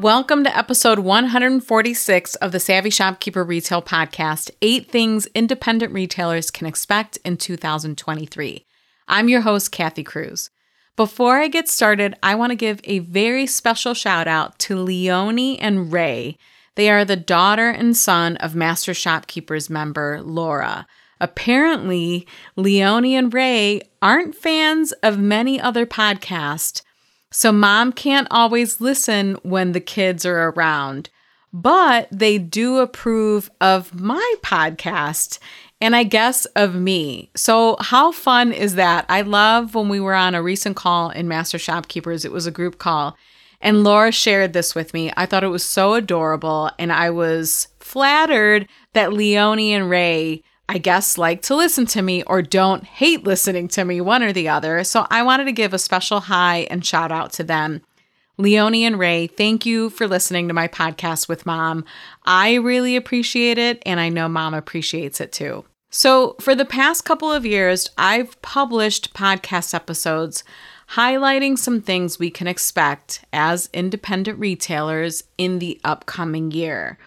Welcome to episode 146 of the Savvy Shopkeeper Retail Podcast Eight Things Independent Retailers Can Expect in 2023. I'm your host, Kathy Cruz. Before I get started, I want to give a very special shout out to Leonie and Ray. They are the daughter and son of Master Shopkeepers member Laura. Apparently, Leonie and Ray aren't fans of many other podcasts so mom can't always listen when the kids are around, but they do approve of my podcast and I guess of me. So, how fun is that? I love when we were on a recent call in Master Shopkeepers, it was a group call, and Laura shared this with me. I thought it was so adorable, and I was flattered that Leonie and Ray I guess, like to listen to me or don't hate listening to me, one or the other. So I wanted to give a special hi and shout out to them. Leonie and Ray, thank you for listening to my podcast with mom. I really appreciate it, and I know mom appreciates it too. So, for the past couple of years, I've published podcast episodes highlighting some things we can expect as independent retailers in the upcoming year.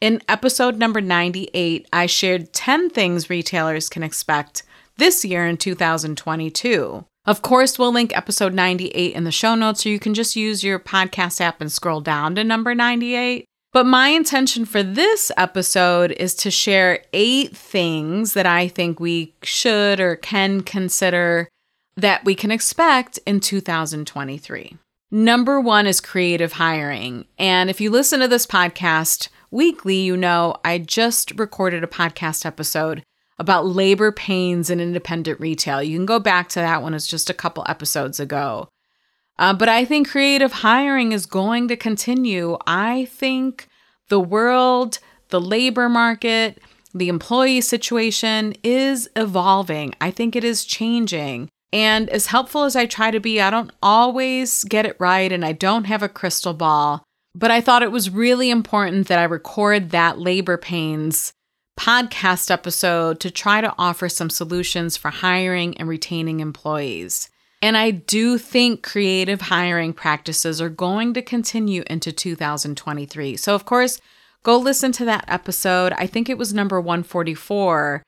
In episode number 98, I shared 10 things retailers can expect this year in 2022. Of course, we'll link episode 98 in the show notes, so you can just use your podcast app and scroll down to number 98. But my intention for this episode is to share eight things that I think we should or can consider that we can expect in 2023. Number one is creative hiring. And if you listen to this podcast, weekly, you know, I just recorded a podcast episode about labor pains in independent retail. You can go back to that one, it's just a couple episodes ago. Uh, but I think creative hiring is going to continue. I think the world, the labor market, the employee situation is evolving. I think it is changing. And as helpful as I try to be, I don't always get it right and I don't have a crystal ball. But I thought it was really important that I record that labor pains podcast episode to try to offer some solutions for hiring and retaining employees. And I do think creative hiring practices are going to continue into 2023. So, of course, go listen to that episode. I think it was number 144.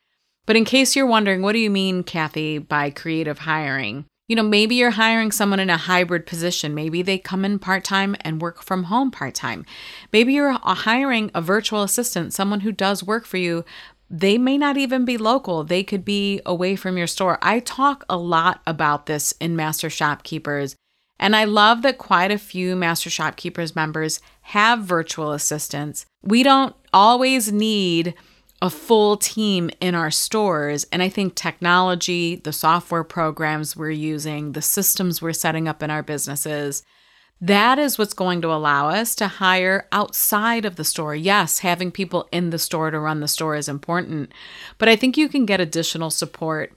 But in case you're wondering, what do you mean, Kathy, by creative hiring? You know, maybe you're hiring someone in a hybrid position. Maybe they come in part time and work from home part time. Maybe you're hiring a virtual assistant, someone who does work for you. They may not even be local, they could be away from your store. I talk a lot about this in Master Shopkeepers. And I love that quite a few Master Shopkeepers members have virtual assistants. We don't always need a full team in our stores. And I think technology, the software programs we're using, the systems we're setting up in our businesses, that is what's going to allow us to hire outside of the store. Yes, having people in the store to run the store is important, but I think you can get additional support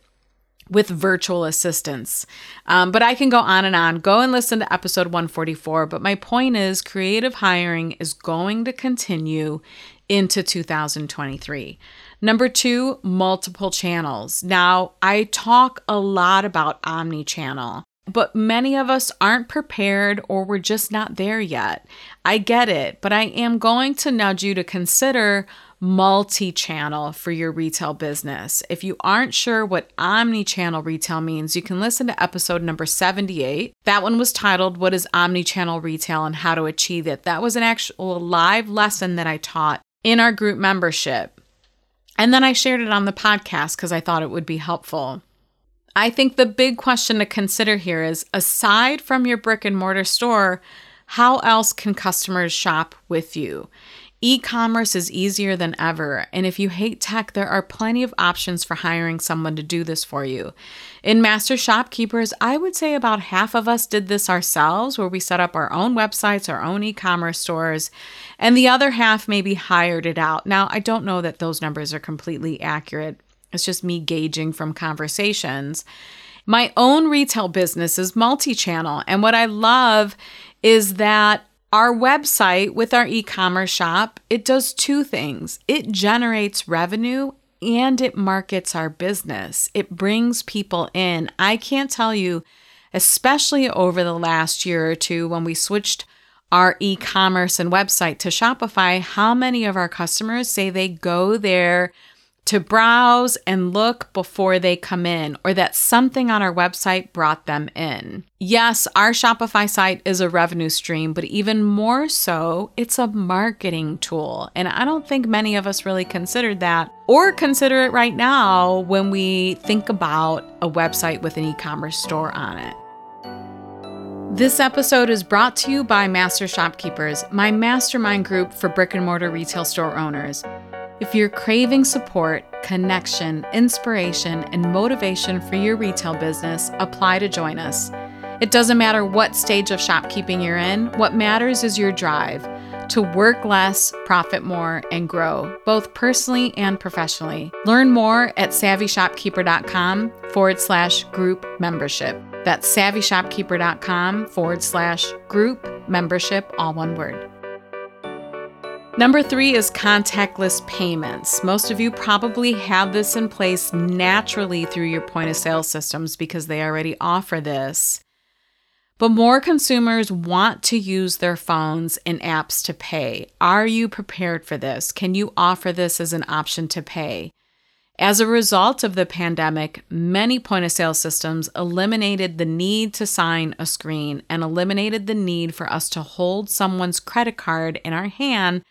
with virtual assistants. Um, but I can go on and on. Go and listen to episode 144. But my point is, creative hiring is going to continue into 2023. Number two, multiple channels. Now, I talk a lot about omni channel, but many of us aren't prepared or we're just not there yet. I get it, but I am going to nudge you to consider multi channel for your retail business. If you aren't sure what omni channel retail means, you can listen to episode number 78. That one was titled, What is Omni Channel Retail and How to Achieve It? That was an actual live lesson that I taught in our group membership. And then I shared it on the podcast because I thought it would be helpful. I think the big question to consider here is aside from your brick and mortar store, how else can customers shop with you? E commerce is easier than ever, and if you hate tech, there are plenty of options for hiring someone to do this for you. In Master Shopkeepers, I would say about half of us did this ourselves, where we set up our own websites, our own e commerce stores, and the other half maybe hired it out. Now, I don't know that those numbers are completely accurate, it's just me gauging from conversations. My own retail business is multi channel, and what I love is that our website with our e commerce shop, it does two things it generates revenue and it markets our business. It brings people in. I can't tell you, especially over the last year or two when we switched our e commerce and website to Shopify, how many of our customers say they go there to browse and look before they come in, or that something on our website brought them in. Yes, our Shopify site is a revenue stream, but even more so, it's a marketing tool. And I don't think many of us really considered that or consider it right now when we think about a website with an e commerce store on it. This episode is brought to you by Master Shopkeepers, my mastermind group for brick and mortar retail store owners. If you're craving support, connection, inspiration, and motivation for your retail business, apply to join us. It doesn't matter what stage of shopkeeping you're in, what matters is your drive to work less, profit more, and grow, both personally and professionally. Learn more at savvyshopkeeper.com forward slash group membership. That's savvyshopkeeper.com forward slash group membership, all one word. Number three is contactless payments. Most of you probably have this in place naturally through your point of sale systems because they already offer this. But more consumers want to use their phones and apps to pay. Are you prepared for this? Can you offer this as an option to pay? As a result of the pandemic, many point of sale systems eliminated the need to sign a screen and eliminated the need for us to hold someone's credit card in our hand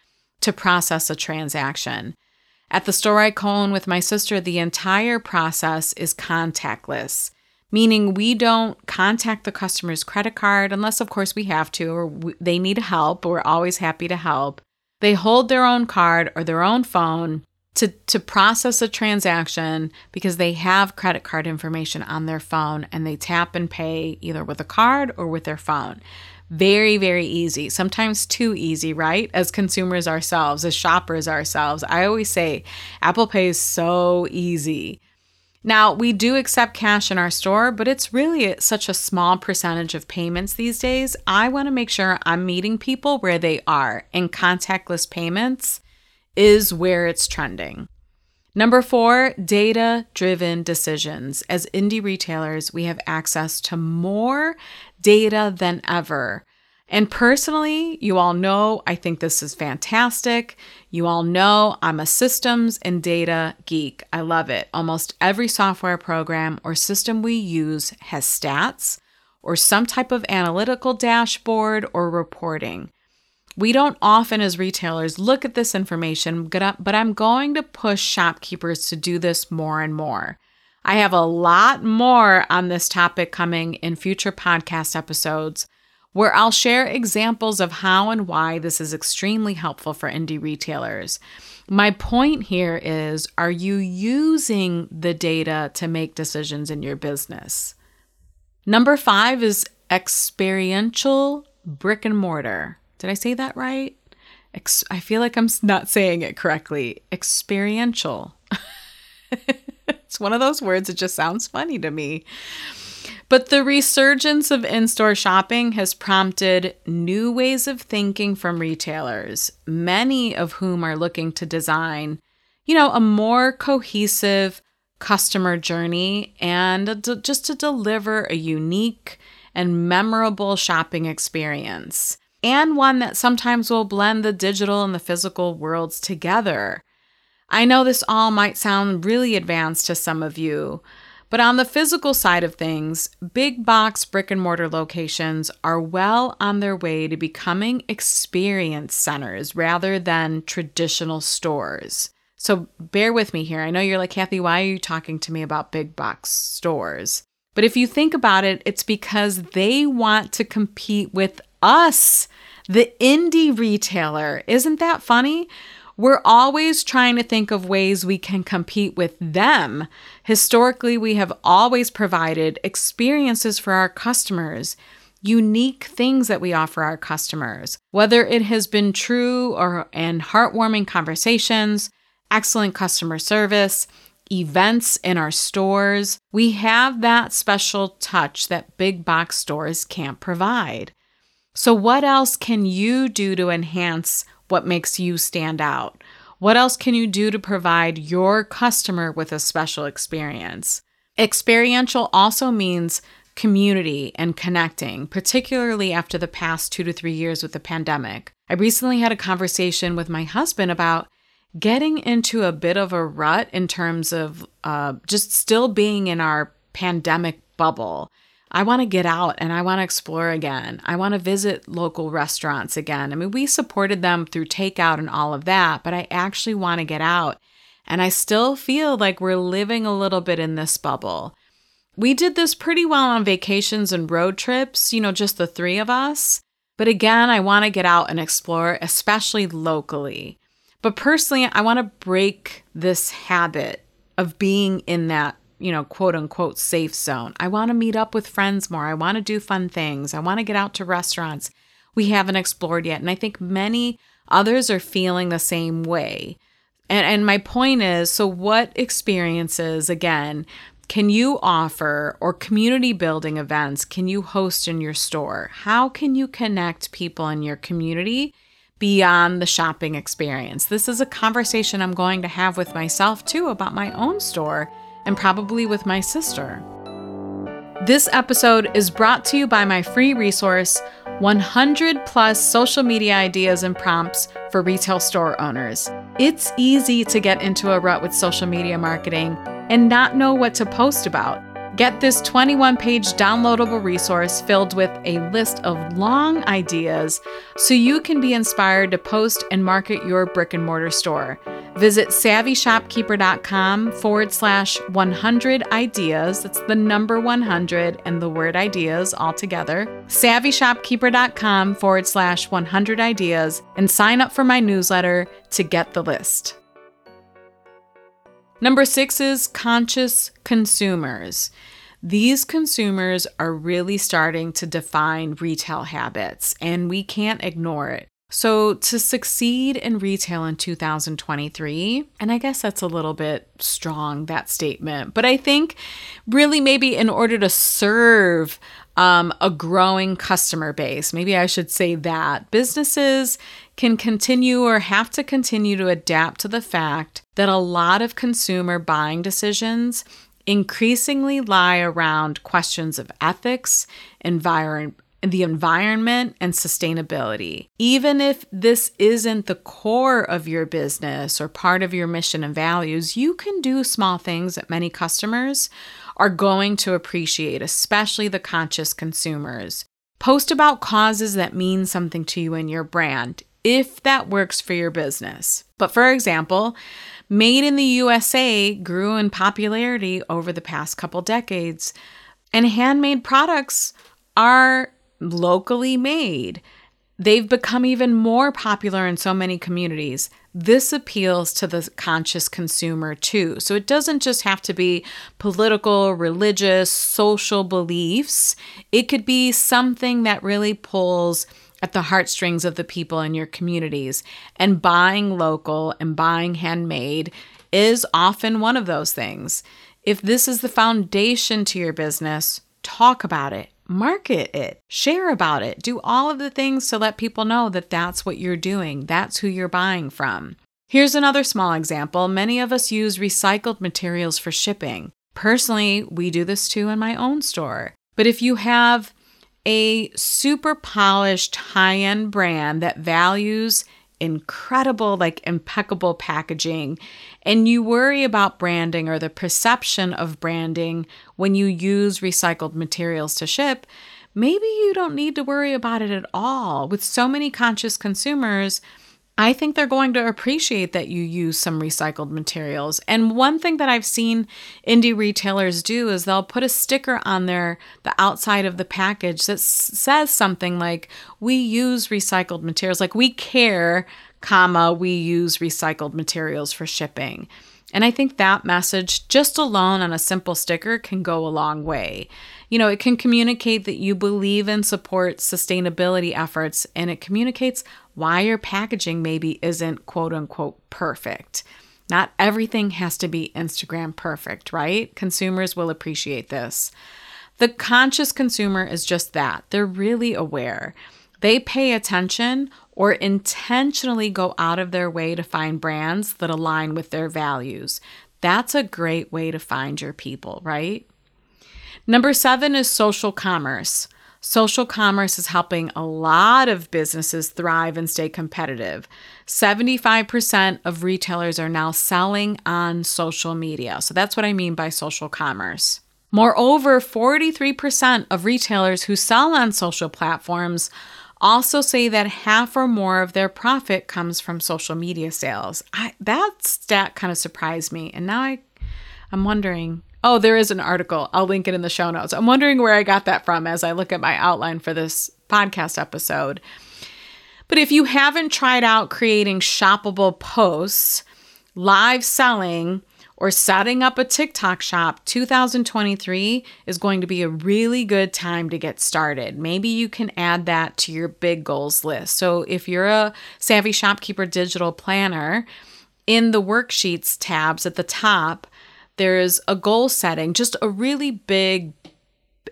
to process a transaction. At the store I co-own with my sister, the entire process is contactless, meaning we don't contact the customer's credit card unless, of course, we have to or they need help. We're always happy to help. They hold their own card or their own phone to, to process a transaction because they have credit card information on their phone and they tap and pay either with a card or with their phone. Very, very easy. Sometimes too easy, right? As consumers ourselves, as shoppers ourselves. I always say Apple Pay is so easy. Now, we do accept cash in our store, but it's really such a small percentage of payments these days. I want to make sure I'm meeting people where they are, and contactless payments is where it's trending. Number four, data driven decisions. As indie retailers, we have access to more data than ever. And personally, you all know I think this is fantastic. You all know I'm a systems and data geek. I love it. Almost every software program or system we use has stats or some type of analytical dashboard or reporting. We don't often, as retailers, look at this information, but I'm going to push shopkeepers to do this more and more. I have a lot more on this topic coming in future podcast episodes where I'll share examples of how and why this is extremely helpful for indie retailers. My point here is are you using the data to make decisions in your business? Number five is experiential brick and mortar. Did I say that right? Ex- I feel like I'm not saying it correctly. Experiential. it's one of those words that just sounds funny to me. But the resurgence of in store shopping has prompted new ways of thinking from retailers, many of whom are looking to design, you know, a more cohesive customer journey and just to deliver a unique and memorable shopping experience and one that sometimes will blend the digital and the physical worlds together. I know this all might sound really advanced to some of you, but on the physical side of things, big box brick and mortar locations are well on their way to becoming experience centers rather than traditional stores. So bear with me here. I know you're like, Kathy, why are you talking to me about big box stores? But if you think about it, it's because they want to compete with us The indie retailer, isn't that funny? We're always trying to think of ways we can compete with them. Historically, we have always provided experiences for our customers, unique things that we offer our customers, whether it has been true or and heartwarming conversations, excellent customer service, events in our stores. We have that special touch that big box stores can't provide. So, what else can you do to enhance what makes you stand out? What else can you do to provide your customer with a special experience? Experiential also means community and connecting, particularly after the past two to three years with the pandemic. I recently had a conversation with my husband about getting into a bit of a rut in terms of uh, just still being in our pandemic bubble. I want to get out and I want to explore again. I want to visit local restaurants again. I mean, we supported them through takeout and all of that, but I actually want to get out. And I still feel like we're living a little bit in this bubble. We did this pretty well on vacations and road trips, you know, just the three of us. But again, I want to get out and explore, especially locally. But personally, I want to break this habit of being in that, you know, quote unquote safe zone. I want to meet up with friends more. I want to do fun things. I want to get out to restaurants we haven't explored yet. And I think many others are feeling the same way. And, and my point is so, what experiences, again, can you offer or community building events can you host in your store? How can you connect people in your community beyond the shopping experience. This is a conversation I'm going to have with myself too about my own store and probably with my sister. This episode is brought to you by my free resource 100 plus social media ideas and prompts for retail store owners. It's easy to get into a rut with social media marketing and not know what to post about. Get this 21 page downloadable resource filled with a list of long ideas so you can be inspired to post and market your brick and mortar store. Visit savvyshopkeeper.com forward slash 100 ideas. That's the number 100 and the word ideas all together. Savvyshopkeeper.com forward slash 100 ideas and sign up for my newsletter to get the list. Number six is conscious consumers. These consumers are really starting to define retail habits, and we can't ignore it. So, to succeed in retail in 2023, and I guess that's a little bit strong, that statement, but I think really maybe in order to serve um, a growing customer base, maybe I should say that businesses can continue or have to continue to adapt to the fact that a lot of consumer buying decisions increasingly lie around questions of ethics, environment, the environment and sustainability. Even if this isn't the core of your business or part of your mission and values, you can do small things that many customers are going to appreciate, especially the conscious consumers. Post about causes that mean something to you and your brand if that works for your business. But for example, Made in the USA grew in popularity over the past couple decades, and handmade products are locally made. They've become even more popular in so many communities. This appeals to the conscious consumer too. So it doesn't just have to be political, religious, social beliefs. It could be something that really pulls at the heartstrings of the people in your communities. And buying local and buying handmade is often one of those things. If this is the foundation to your business, talk about it, market it, share about it, do all of the things to let people know that that's what you're doing, that's who you're buying from. Here's another small example. Many of us use recycled materials for shipping. Personally, we do this too in my own store. But if you have a super polished high end brand that values incredible, like impeccable packaging, and you worry about branding or the perception of branding when you use recycled materials to ship, maybe you don't need to worry about it at all. With so many conscious consumers, I think they're going to appreciate that you use some recycled materials. And one thing that I've seen indie retailers do is they'll put a sticker on their the outside of the package that s- says something like we use recycled materials, like we care, comma, we use recycled materials for shipping. And I think that message just alone on a simple sticker can go a long way. You know, it can communicate that you believe and support sustainability efforts and it communicates why your packaging maybe isn't quote unquote perfect. Not everything has to be Instagram perfect, right? Consumers will appreciate this. The conscious consumer is just that. They're really aware. They pay attention or intentionally go out of their way to find brands that align with their values. That's a great way to find your people, right? Number seven is social commerce. Social commerce is helping a lot of businesses thrive and stay competitive. 75% of retailers are now selling on social media. So that's what I mean by social commerce. Moreover, 43% of retailers who sell on social platforms also say that half or more of their profit comes from social media sales. I, that stat kind of surprised me. And now I, I'm wondering oh, there is an article. I'll link it in the show notes. I'm wondering where I got that from as I look at my outline for this podcast episode. But if you haven't tried out creating shoppable posts, live selling, or setting up a TikTok shop, 2023 is going to be a really good time to get started. Maybe you can add that to your big goals list. So if you're a Savvy Shopkeeper digital planner, in the worksheets tabs at the top, there's a goal setting, just a really big,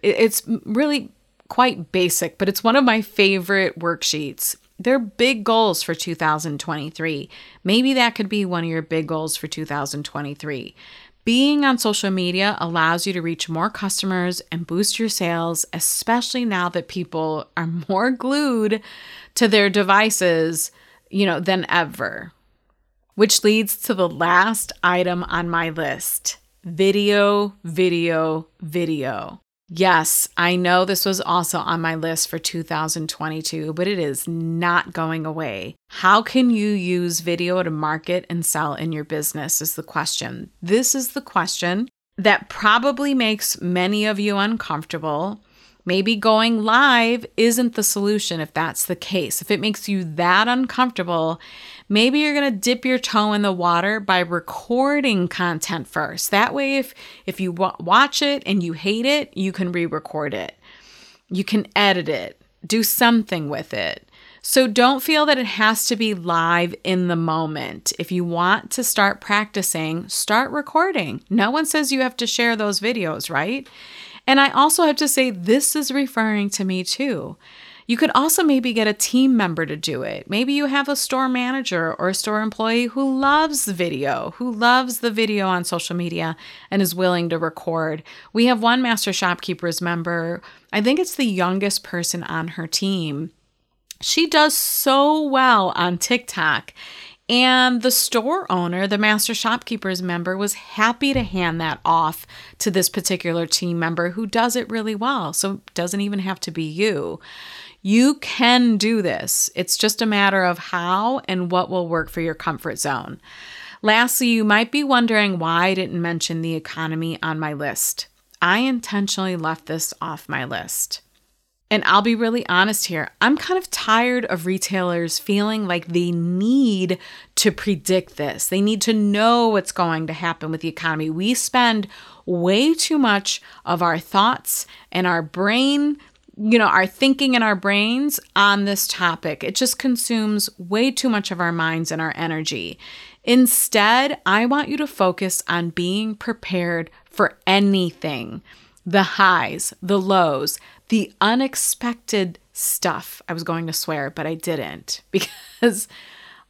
it's really quite basic, but it's one of my favorite worksheets. They're big goals for 2023. Maybe that could be one of your big goals for 2023. Being on social media allows you to reach more customers and boost your sales, especially now that people are more glued to their devices, you know, than ever. Which leads to the last item on my list video, video, video. Yes, I know this was also on my list for 2022, but it is not going away. How can you use video to market and sell in your business? Is the question. This is the question that probably makes many of you uncomfortable. Maybe going live isn't the solution if that's the case. If it makes you that uncomfortable, maybe you're going to dip your toe in the water by recording content first. That way if if you w- watch it and you hate it, you can re-record it. You can edit it, do something with it. So don't feel that it has to be live in the moment. If you want to start practicing, start recording. No one says you have to share those videos, right? And I also have to say, this is referring to me too. You could also maybe get a team member to do it. Maybe you have a store manager or a store employee who loves video, who loves the video on social media and is willing to record. We have one Master Shopkeepers member, I think it's the youngest person on her team. She does so well on TikTok. And the store owner, the master shopkeepers member, was happy to hand that off to this particular team member who does it really well. So it doesn't even have to be you. You can do this. It's just a matter of how and what will work for your comfort zone. Lastly, you might be wondering why I didn't mention the economy on my list. I intentionally left this off my list. And I'll be really honest here. I'm kind of tired of retailers feeling like they need to predict this. They need to know what's going to happen with the economy. We spend way too much of our thoughts and our brain, you know, our thinking and our brains on this topic. It just consumes way too much of our minds and our energy. Instead, I want you to focus on being prepared for anything the highs, the lows, the unexpected stuff. I was going to swear, but I didn't because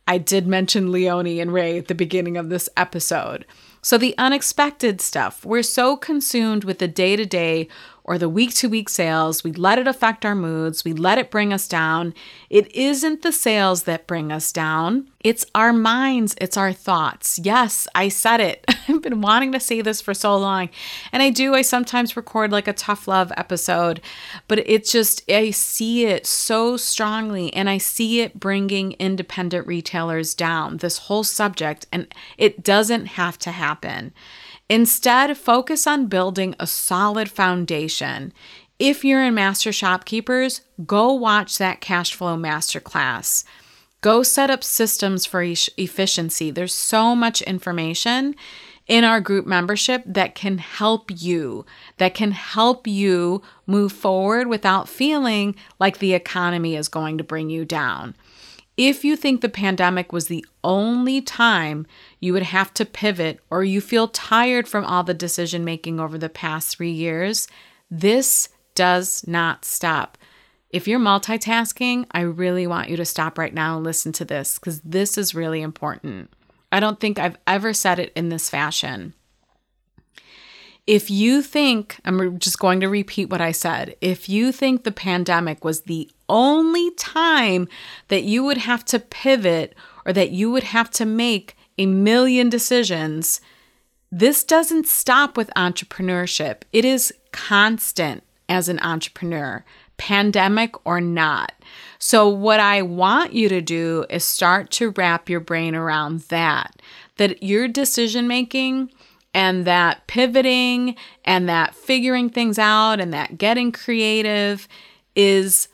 I did mention Leonie and Ray at the beginning of this episode. So, the unexpected stuff, we're so consumed with the day to day or the week to week sales, we let it affect our moods, we let it bring us down. It isn't the sales that bring us down, it's our minds, it's our thoughts. Yes, I said it. I've been wanting to say this for so long. And I do, I sometimes record like a tough love episode, but it's just, I see it so strongly and I see it bringing independent retailers down, this whole subject, and it doesn't have to happen. Instead, focus on building a solid foundation. If you're in Master Shopkeepers, go watch that cash flow masterclass. Go set up systems for e- efficiency. There's so much information in our group membership that can help you, that can help you move forward without feeling like the economy is going to bring you down. If you think the pandemic was the only time you would have to pivot or you feel tired from all the decision making over the past three years, this does not stop. If you're multitasking, I really want you to stop right now and listen to this because this is really important. I don't think I've ever said it in this fashion. If you think, I'm just going to repeat what I said. If you think the pandemic was the only time that you would have to pivot or that you would have to make a million decisions, this doesn't stop with entrepreneurship. It is constant as an entrepreneur pandemic or not. So, what I want you to do is start to wrap your brain around that, that your decision making and that pivoting and that figuring things out and that getting creative is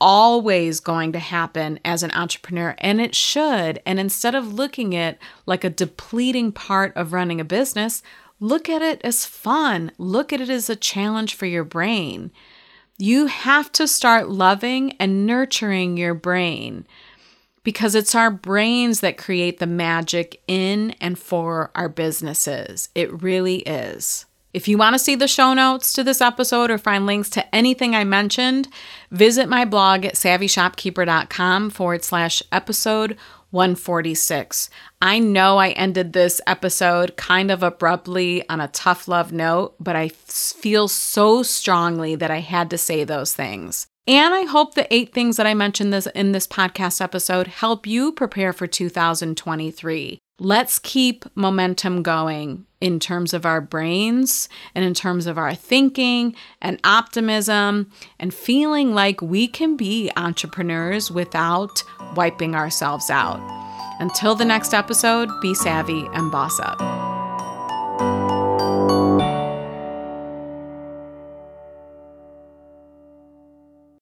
always going to happen as an entrepreneur and it should and instead of looking at like a depleting part of running a business look at it as fun look at it as a challenge for your brain you have to start loving and nurturing your brain because it's our brains that create the magic in and for our businesses. It really is. If you want to see the show notes to this episode or find links to anything I mentioned, visit my blog at savvyshopkeeper.com forward slash episode 146. I know I ended this episode kind of abruptly on a tough love note, but I feel so strongly that I had to say those things. And I hope the eight things that I mentioned this in this podcast episode help you prepare for 2023. Let's keep momentum going in terms of our brains and in terms of our thinking and optimism and feeling like we can be entrepreneurs without wiping ourselves out. Until the next episode, be savvy and boss up.